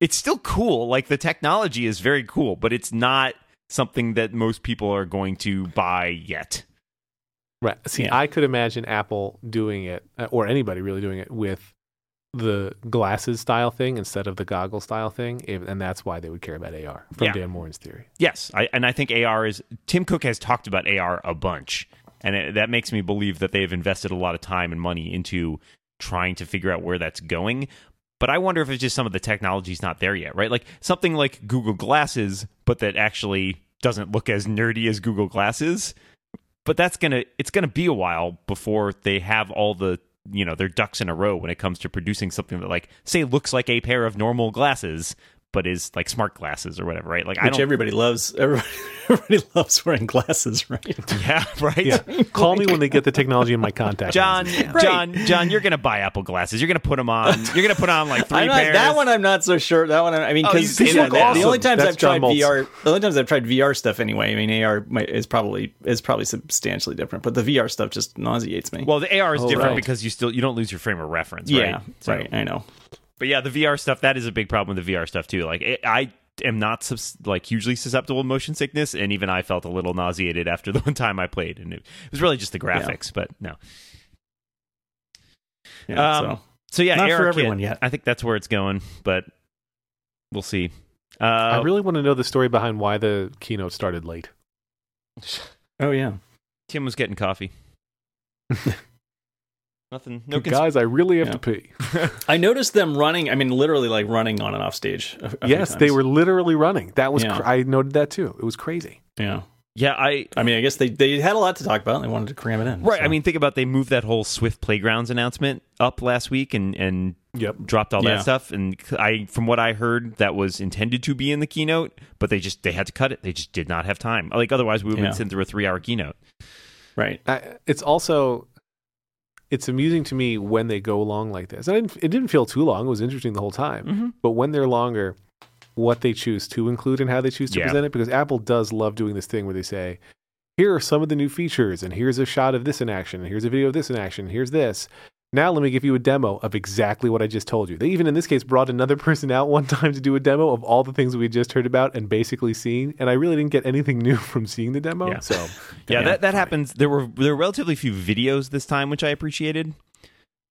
it's still cool. Like the technology is very cool, but it's not something that most people are going to buy yet. Right. See, Yeah. I could imagine Apple doing it, uh, or anybody really doing it with the glasses style thing instead of the goggle style thing, and that's why they would care about AR from Yeah. Dan Moren's theory. Yes, I, and I think AR is. Tim Cook has talked about AR a bunch, and it, that makes me believe that they've invested a lot of time and money into trying to figure out where that's going. But I wonder if it's just some of the technology's not there yet, right? Like something like Google Glasses, but that actually doesn't look as nerdy as Google Glasses. But that's gonna it's gonna be a while before they have all the you know their ducks in a row when it comes to producing something that like say looks like a pair of normal glasses but is like smart glasses or whatever, right? Like I don't everybody loves. Everybody, [laughs] everybody loves wearing glasses, right? [laughs] Yeah, right. Yeah. [laughs] Call me when they get the technology in my contact. John, lenses. John, John, you're gonna buy Apple glasses. You're gonna put them on. You're gonna put on like 3 not, pairs. that one I'm not so sure. That one, I mean, Oh, because they look the only times That's I've tried John Moltz. VR, the only times I've tried VR stuff anyway. I mean, AR is probably is probably substantially different, but the VR stuff just nauseates me. Well, the AR is Oh, different right. because you still you don't lose your frame of reference, yeah, right? So- right. I know. But yeah, the VR stuff that is a big problem with the VR stuff too. Like it, I am not sus- like hugely susceptible to motion sickness, and even I felt a little nauseated after [laughs] the one time I played, and it, it was really just the graphics. But no, Yeah, Um, so so yeah, Not for everyone kit, yet. I think that's where it's going, but we'll see. Uh, I really want to know the story behind why the keynote started late. oh yeah. Tim was getting coffee. [laughs] Nothing. No cons- Guys, I really have Yeah. to pee. [laughs] I noticed them running. I mean, literally like running on and off stage. a- a yes, they were literally running. That was Yeah. cr- I noted that too. It was crazy. Yeah. Yeah, I I mean, I guess they they had a lot to talk about. and They wanted to cram it in. Right. so. I mean, think about they moved that whole Swift Playgrounds announcement up last week and and Yep. dropped all Yeah. that stuff. And I, from what I heard, that was intended to be in the keynote, but they just they had to cut it. They just did not have time. Like otherwise, we would have Yeah. been sitting through a three hour keynote. right. I, it's also it's amusing to me when they go long like this. And it didn't, it didn't feel too long. It was interesting the whole time. Mhm. But when they're longer, what they choose to include and how they choose to Yeah. present it, because Apple does love doing this thing where they say, "Here are some of the new features, and here's a shot of this in action, and here's a video of this in action, here's this." Now let me give you a demo of exactly what I just told you. They even in this case brought another [laughs] person out one time to do a demo of all the things we had just heard about and basically seen, and I really didn't get anything [laughs] new from seeing the demo. Yeah. So [laughs] Yeah, Yeah. that that happens. There were there were relatively few videos this time, which I appreciated.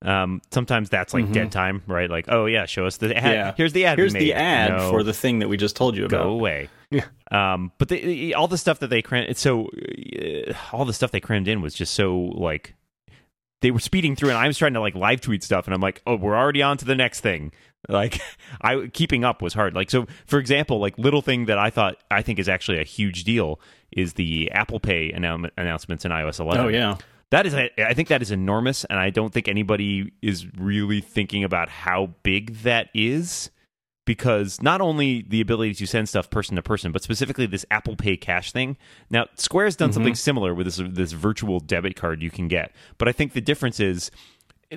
Um, sometimes that's like Mhm. dead time, right? Like, oh yeah, show us the ad. Yeah. Here's the ad. Here's the ad No. for the thing that we just told you about. go about. away. Yeah. Um, but they, all the stuff that they crammed, so uh, all the stuff they crammed in was just so like they were speeding through, and I was trying to like live tweet stuff, and I'm like, oh, we're already on to the next thing. [laughs] Like, I keeping up was hard. Like, so for example, like little thing that I thought I think is actually a huge deal is the Apple Pay annou- announcements in iOS 11. Oh yeah. That is, I think that is enormous, and I don't think anybody is really thinking about how big that is. Because not only the ability to send stuff person to person, but specifically this Apple Pay cash thing. Now, Square's done mm-hmm. something similar with this this virtual debit card you can get, but I think the difference is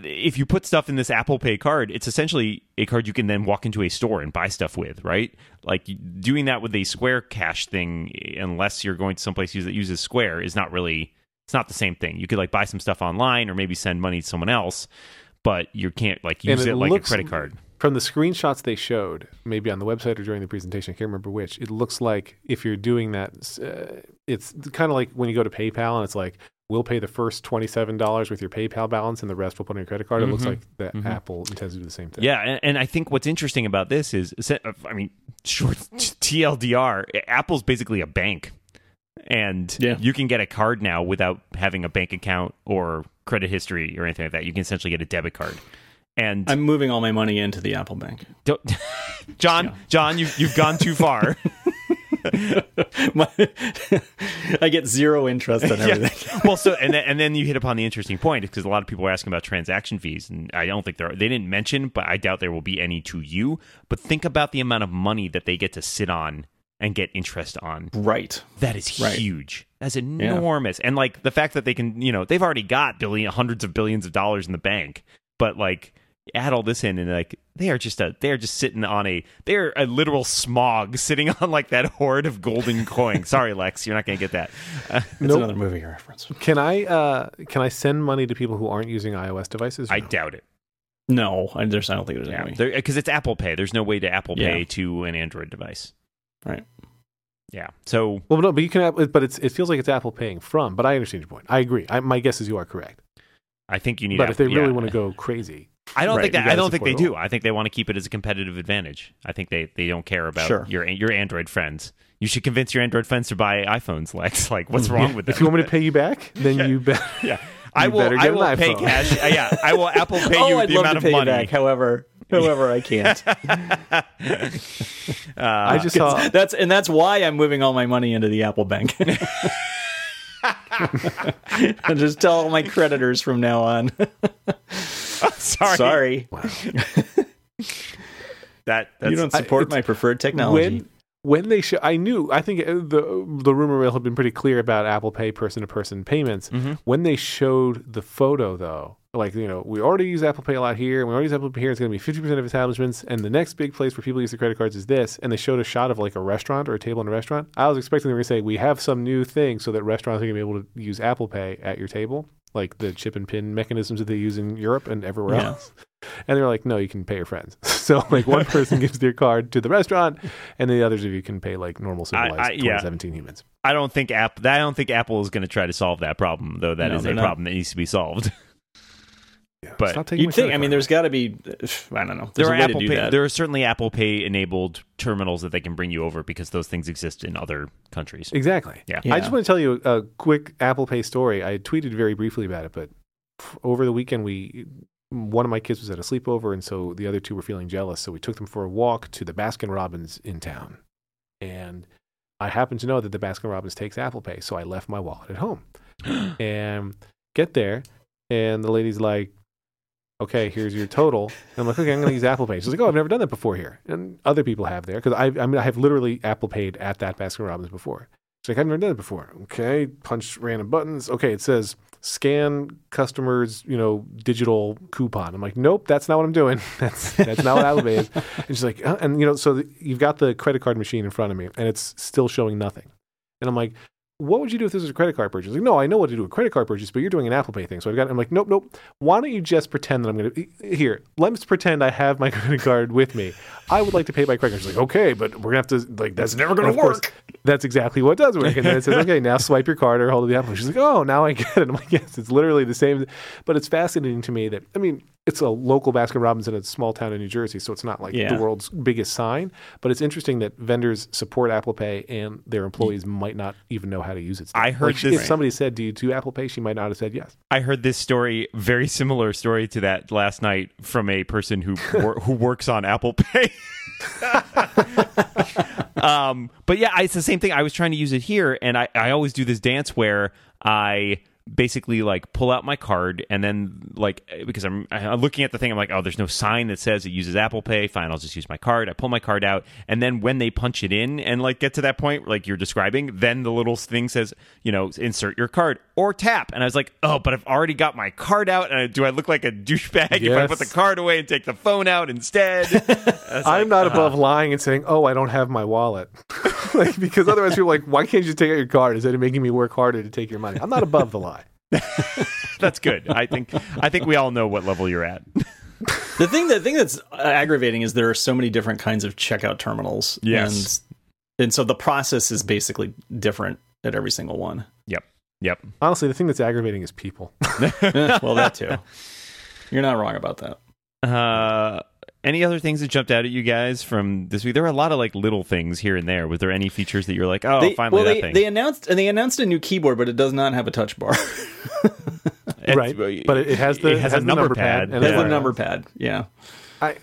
if you put stuff in this Apple Pay card, it's essentially a card you can then walk into a store and buy stuff with, right? Like doing that with a Square Cash thing, unless you're going to someplace that uses Square, is not really. It's not the same thing. You could like buy some stuff online or maybe send money to someone else, but you can't like use it, it like looks- a credit card. From the screenshots they showed, maybe on the website or during the presentation, I can't remember which, it looks like if you're doing that, uh, it's kind of like when you go to PayPal and it's like, we'll pay the first $27 with your PayPal balance and the rest we'll put on your credit card. It looks Mhm. like that Mhm. Apple intends to do the same thing. Yeah, and, and I think what's interesting about this is, I mean, short [laughs] TLDR, Apple's basically a bank, and Yeah. you can get a card now without having a bank account or credit history or anything like that. You can essentially get a debit card. And I'm moving all my money into the Apple Bank. don't, [laughs] John, John, you've you've gone too far. [laughs] [laughs] My- I get zero interest on Yeah. everything. well, so and then, and then you hit upon the interesting point because a lot of people were asking about transaction fees, and I don't think there are, they didn't mention, but I doubt there will be any to you. But think about the amount of money that they get to sit on and get interest on. Right. That is Right. huge. That's enormous. And like the fact that they can, you know, they've already got billion hundreds of billions of dollars in the bank, but like add all this in and like they are just a they're just sitting on a they're a literal Smaug [laughs] sitting on like that hoard of golden coins. [laughs] Sorry, Lex, you're not gonna get that. Uh, It's Nope. another movie reference. Can I uh, can I send money to people who aren't using iOS devices? I no? doubt it. No, I, there's, I don't think there's any. way. because it's Apple Pay. There's no way to Apple Pay Yeah. to an Android device. Right. Yeah. So Well, no, but you can. have- But it's it feels like it's Apple paying from. But I understand your point. I agree. I, my guess is you are correct. I think you need. But Apple, if they really yeah. want to go crazy, I don't Right, think that. I don't think they do. I think they want to keep it as a competitive advantage. I think they, they don't care about Sure. your your Android friends. You should convince your Android friends to buy iPhones, Lex. [laughs] Like, what's wrong with them? if you want me to pay you back, [laughs] then Yeah. [laughs] you bet. yeah, I will. better I will pay cash. uh, yeah, I will Apple pay oh, you I'd the amount of money. you back. However, however, I can't. Uh, I just saw. that's and that's why I'm moving all my money into the Apple Bank. [laughs] I just tell all my creditors from now on. [laughs] sorry. Sorry, [laughs] That that's, you don't support it's- my preferred technology. When when they show, I knew. I think uh, the the rumor mill had been pretty clear about Apple Pay person to person payments. Mhm. When they showed the photo, though, like you know, we already use Apple Pay a lot here. and We already use Apple Pay here. It's going to be fifty percent of establishments, and the next big place where people use the credit cards is this. And they showed a shot of like a restaurant or a table in a restaurant. I was expecting they were going to say we have some new thing so that restaurants are going to be able to use Apple Pay at your table, like the chip and pin mechanisms that they use in Europe and everywhere Yeah. else. And they're like, no, you can pay your friends. [laughs] so like one person gives their card to the restaurant, and the others of you can pay like normal civilized I- yeah. 2017 humans. I don't think App. I don't think Apple is going to try to solve that problem, though. That No, is a not. problem that needs to be solved. [laughs] Yeah. But Stop taking my You'd think. I mean, there's got to be. I don't know. There are Apple Pay. that. There are certainly Apple Pay enabled terminals that they can bring you over because those things exist in other countries. Exactly. Yeah. I just want to tell you a, a quick Apple Pay story. I tweeted very briefly about it, but over the weekend, we one of my kids was at a sleepover, and so the other two were feeling jealous. So we took them for a walk to the Baskin Robbins in town, and I happened to know that the Baskin Robbins takes Apple Pay, so I left my wallet at home [gasps] and get there, and the lady's like. Okay, here's your total. And I'm like, okay, I'm going to use Apple Pay. She's like, oh, I've never done that before here, and other people have there because I, I mean, I have literally Apple paid at that Baskin Robbins before. She's like, I've never done it before. Okay, punch random buttons. Okay, it says scan customers, you know, digital coupon. I'm like, nope, that's not what I'm doing. [laughs] That's that's not what Apple Pay is. And she's like, uh, and you know, so the, you've got the credit card machine in front of me, and it's still showing nothing. And I'm like, what would you do if this was a credit card purchase? Like, no, I know what to do with a credit card purchase, but you're doing an Apple Pay thing. So I've got, I'm like, nope, nope. Why don't you just pretend that I'm going to, here, let's pretend I have my [laughs] credit card with me. I would like to pay by credit card. She's like, okay, but we're going to have to, like, that's never going to work. That's exactly what does work. And then it says, okay, now swipe your card or hold the Apple. She's like, oh, now I get it. I'm like, yes, it's literally the same. But it's fascinating to me that, I mean, it's a local Baskin Robbins in a small town in New Jersey, so it's not like Yeah. the world's biggest sign. But it's interesting that vendors support Apple Pay and their employees might not even know how to use it. still. I heard Like, this- If somebody said, "Do you do Apple Pay?" She might not have said yes. I heard this story, very similar story to that last night from a person who [laughs] wor- who works on Apple Pay. [laughs] um, but yeah, it's the same thing. I was trying to use it here, and I, I always do this dance where I basically like pull out my card and then like because I'm, I'm looking at the thing I'm like oh there's no sign that says it uses Apple Pay. Fine I'll just use my card. I pull my card out and then when they punch it in and like get to that point like you're describing then the little thing says you know insert your card or tap. And I was like oh but I've already got my card out and I, do I look like a douchebag if I put the card away and take the phone out instead? [laughs] I'm like, not uh, above lying and saying, "Oh, I don't have my wallet," [laughs] like, because otherwise people are like, "Why can't you just take out your card? Instead of making me work harder to take your money?" I'm not above the lie. [laughs] that's good I think I think we all know what level you're at [laughs] The thing the thing that's aggravating is there are so many different kinds of checkout terminals. Yes. And, and so the process is basically different at every single one. yep yep Honestly, the thing that's aggravating is people. [laughs] well, that too. You're not wrong about that. Uh, any other things that jumped out at you guys from this week? There were a lot of like little things here and there. Was there any features that you're like, oh, they, finally well, that they, thing? they announced and they announced a new keyboard, but it does not have a touch bar. [laughs] Right. But it- it has the- it has, has a number, number pad. pad, It has Yeah. the number pad. Yeah. I,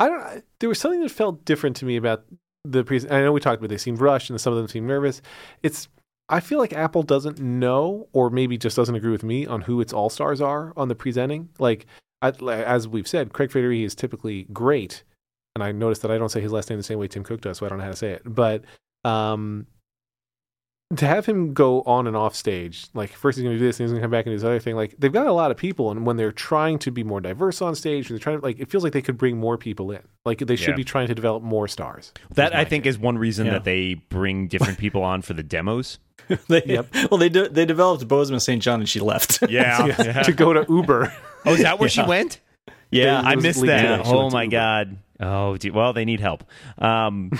I don't. I, there was something that felt different to me about the pre. I know we talked about they seemed rushed and some of them seemed nervous. It's. I feel like Apple doesn't know, or maybe just doesn't agree with me on who its all stars are on the presenting. Like, I, as we've said, Craig Federighi is typically great, and I noticed that I don't say his last name the same way Tim Cook does, so I don't know how to say it. But um, to have him go on and off stage, like first he's going to do this, and he's going to come back and do this other thing. Like they've got a lot of people, and when they're trying to be more diverse on stage, they're trying to like it feels like they could bring more people in. Like they should Yeah. be trying to develop more stars. That I think take. is one reason Yeah. that they bring different [laughs] people on for the demos. [laughs] they, Yep. Well, they de- they developed Bozoma St. John and she left. Yeah. [laughs] Yeah, to go to Uber. Oh, is that where she went? yeah, I missed that. out. Oh my Uber. god. Oh, gee, well, they need help. Um,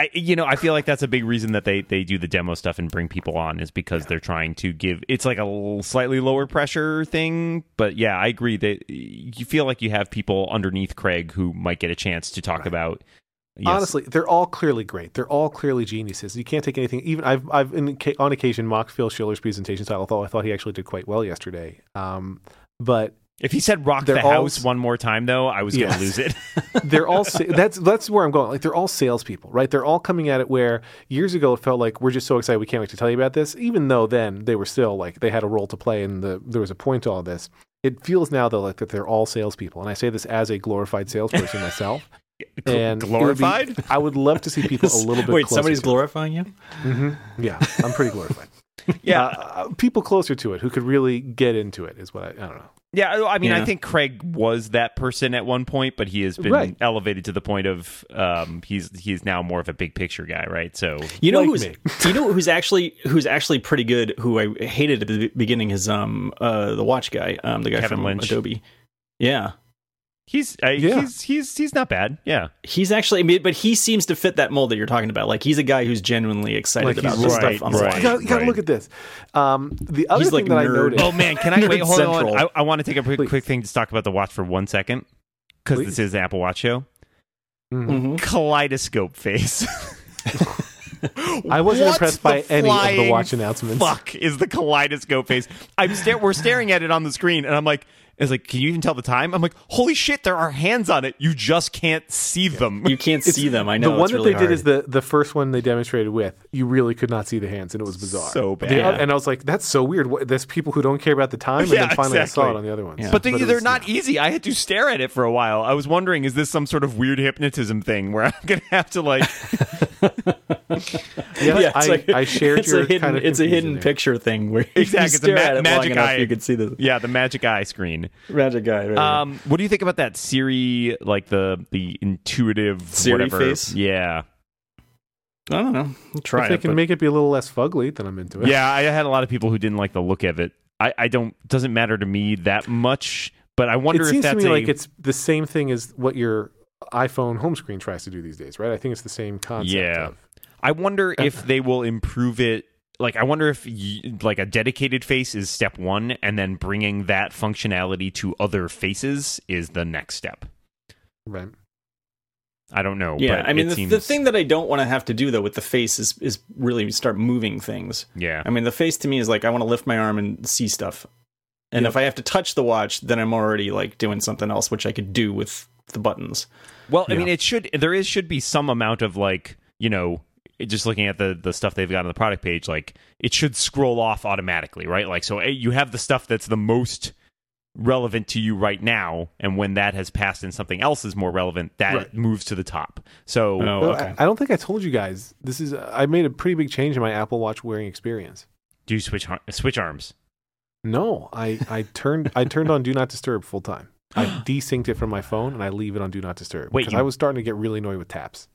I, you know, I feel like that's a big reason that they they do the demo stuff and bring people on is because they're trying to give. It's like a slightly lower pressure thing, but yeah, I agree that you feel like you have people underneath Craig who might get a chance to talk about. yes, Honestly, they're all clearly great. They're all clearly geniuses. You can't take anything. Even I've I've in, on occasion mocked Phil Schiller's presentation style. Although I thought he actually did quite well yesterday. Um, but if he said "rock They're the all house" s- one more time, though, I was going Yes. to lose it. [laughs] they're all sa- that's that's where I'm going. Like they're all salespeople, right? They're all coming at it where years ago it felt like we're just so excited we can't wait to tell you about this. Even though then they were still like they had a role to play and the, there was a point to all this. It feels now though like that they're all salespeople, and I say this as a glorified salesperson myself. [laughs] And it would be- glorified. I would love to see people a [laughs] little bit. Wait, closer somebody's to it. glorifying you? hmm Yeah, I'm pretty glorified. Yeah. Uh, people closer to it who could really get into it is what I, I don't know. Yeah, I mean, I think Craig was that person at one point, but he has been Right. elevated to the point of um, he's he's now more of a big picture guy, right? So You know Like who's me. [laughs] you know who's actually who's actually pretty good. Who I hated at the beginning is um uh the watch guy um the guy Kevin from Lynch. Adobe. Yeah, he's uh, Yeah. he's he's he's not bad. Yeah, he's actually I mean, but he seems to fit that mold that you're talking about. Like he's a guy who's genuinely excited Like, about this right, stuff on the right. You watch. gotta, you gotta right. look at this. Um, the other He's thing like that I nerd. noticed. Oh man, can I [laughs] wait? Nerd Hold on. I, I want to take a quick, Please. quick thing to talk about the watch for one second because this is the Apple Watch show. Mhm. Mhm. Kaleidoscope face. [laughs] I wasn't What impressed by any of the watch announcements. Fuck is the kaleidoscope face. I'm sta- we're staring at it on the screen, and I'm like, it's like, can you even tell the time? I'm like, holy shit, there are hands on it. You just can't see them. You can't see them. I know the one it's that really they hard. did is the the first one they demonstrated with. You really could not see the hands, and it was bizarre. So bad. oth- and I was like, "That's so weird." What, there's people who don't care about the time, and [laughs] Yeah, then finally I saw it on the other ones. Yeah. But, they, it they're was- not easy. I had to stare at it for a while. I was wondering, is this some sort of weird hypnotism thing where I'm [laughs] going to have to like. [laughs] Yeah, yeah, I, it's like, I shared your a hidden, kind of it's a hidden there. picture thing where Exactly, you it's a ma- at it magic eye. you can see the Yeah, the magic eye screen. magic guy. Right, right. Um, what do you think about that Siri, like the the intuitive Siri whatever? face? Yeah, I don't know. I'll try If they it. can but- make it be a little less fugly, then I'm into it. yeah. I had a lot of people who didn't like the look of it. I, I don't doesn't matter to me that much, but I wonder it if seems that's to me a, like it's the same thing as what your iPhone home screen tries to do these days, right? I think it's the same concept. Yeah. Of, I wonder [laughs] if they will improve it. Like, I wonder if y- like a dedicated face is step one, and then bringing that functionality to other faces is the next step. right. I don't know. Yeah, but I mean, the, seems, the thing that I don't want to have to do though with the face is is really start moving things. yeah, I mean, the face to me is like I want to lift my arm and see stuff, and Yep. if I have to touch the watch, then I'm already like doing something else, which I could do with the buttons. Well, I Yeah. mean, it should there is should be some amount of like you know just looking at the the stuff they've got on the product page, like it should scroll off automatically, right? Like so, eh, you have the stuff that's the most relevant to you right now, and when that has passed and something else is more relevant, that Right. moves to the top. So Oh, Well, okay. I, I don't think I told you guys. This is I made a pretty big change in my Apple Watch wearing experience. do you switch switch arms? No, I, I turned I turned on Do Not Disturb full time. I [gasps] desynced it from my phone and I leave it on Do Not Disturb Wait, because you- I was starting to get really annoyed with taps.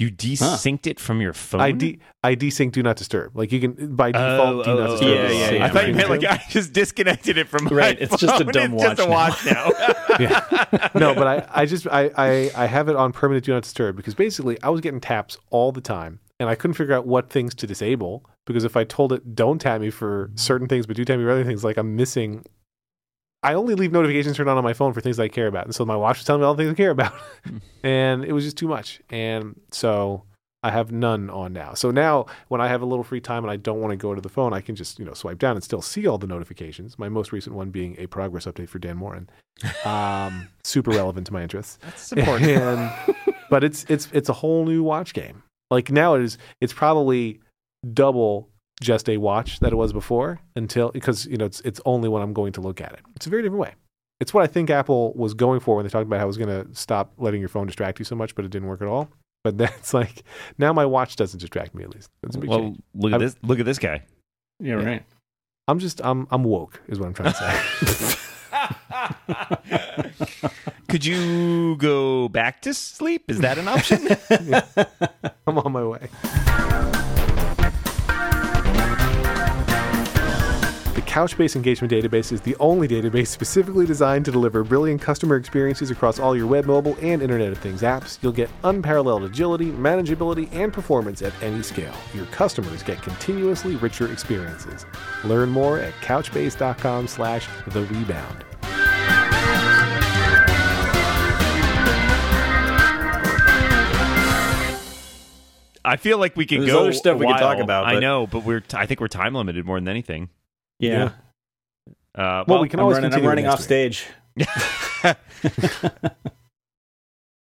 You desynced it from your phone. I de I desync Do Not Disturb. Like you can by Oh, default Do Not oh, Disturb. yeah, is yeah, safe yeah. I thought you meant like I just disconnected it from my Right, it's just a phone. [laughs] dumb It's just a watch watch now. [laughs] Yeah. [laughs] no, but I, I just I, I I have it on permanent do not disturb because basically I was getting taps all the time and I couldn't figure out what things to disable because if I told it don't tap me for certain things but do tap me for other things like I'm missing I only leave notifications turned on on my phone for things I care about and so my watch was telling me all the things I care about [laughs] and it was just too much and so I have none on now. So now when I have a little free time and I don't want to go to the phone, I can just, you know, swipe down and still see all the notifications. My most recent one being a progress update for Dan Moren. Um, [laughs] super relevant to my interests. That's important. [laughs] And, but it's it's it's a whole new watch game. Like now it is it's probably double just a watch that it was before until because you know it's it's only when I'm going to look at it. It's a very different way. It's what I think Apple was going for when they talked about how it was going to stop letting your phone distract you so much, but it didn't work at all. But that's like now my watch doesn't distract me at least. That's a big Well, change. look at I'm- this. Look at this guy. Yeah, right. I'm just I'm I'm woke is what I'm trying to say. [laughs] Could you go back to sleep? Is that an option? [laughs] I'm on my way. Couchbase Engagement Database is the only database [laughs] specifically designed to deliver brilliant customer experiences across all your web, mobile, and Internet of Things apps. You'll get unparalleled agility, manageability, and performance at any scale. Your customers get continuously richer experiences. Learn more at couchbase.com slash the rebound. I feel like we could There's go. other stuff a we could talk about, I know, but we're. T- I think we're time limited more than anything. Yeah. Uh, Well, we can I'm always running, I'm running off week. stage. [laughs] [laughs]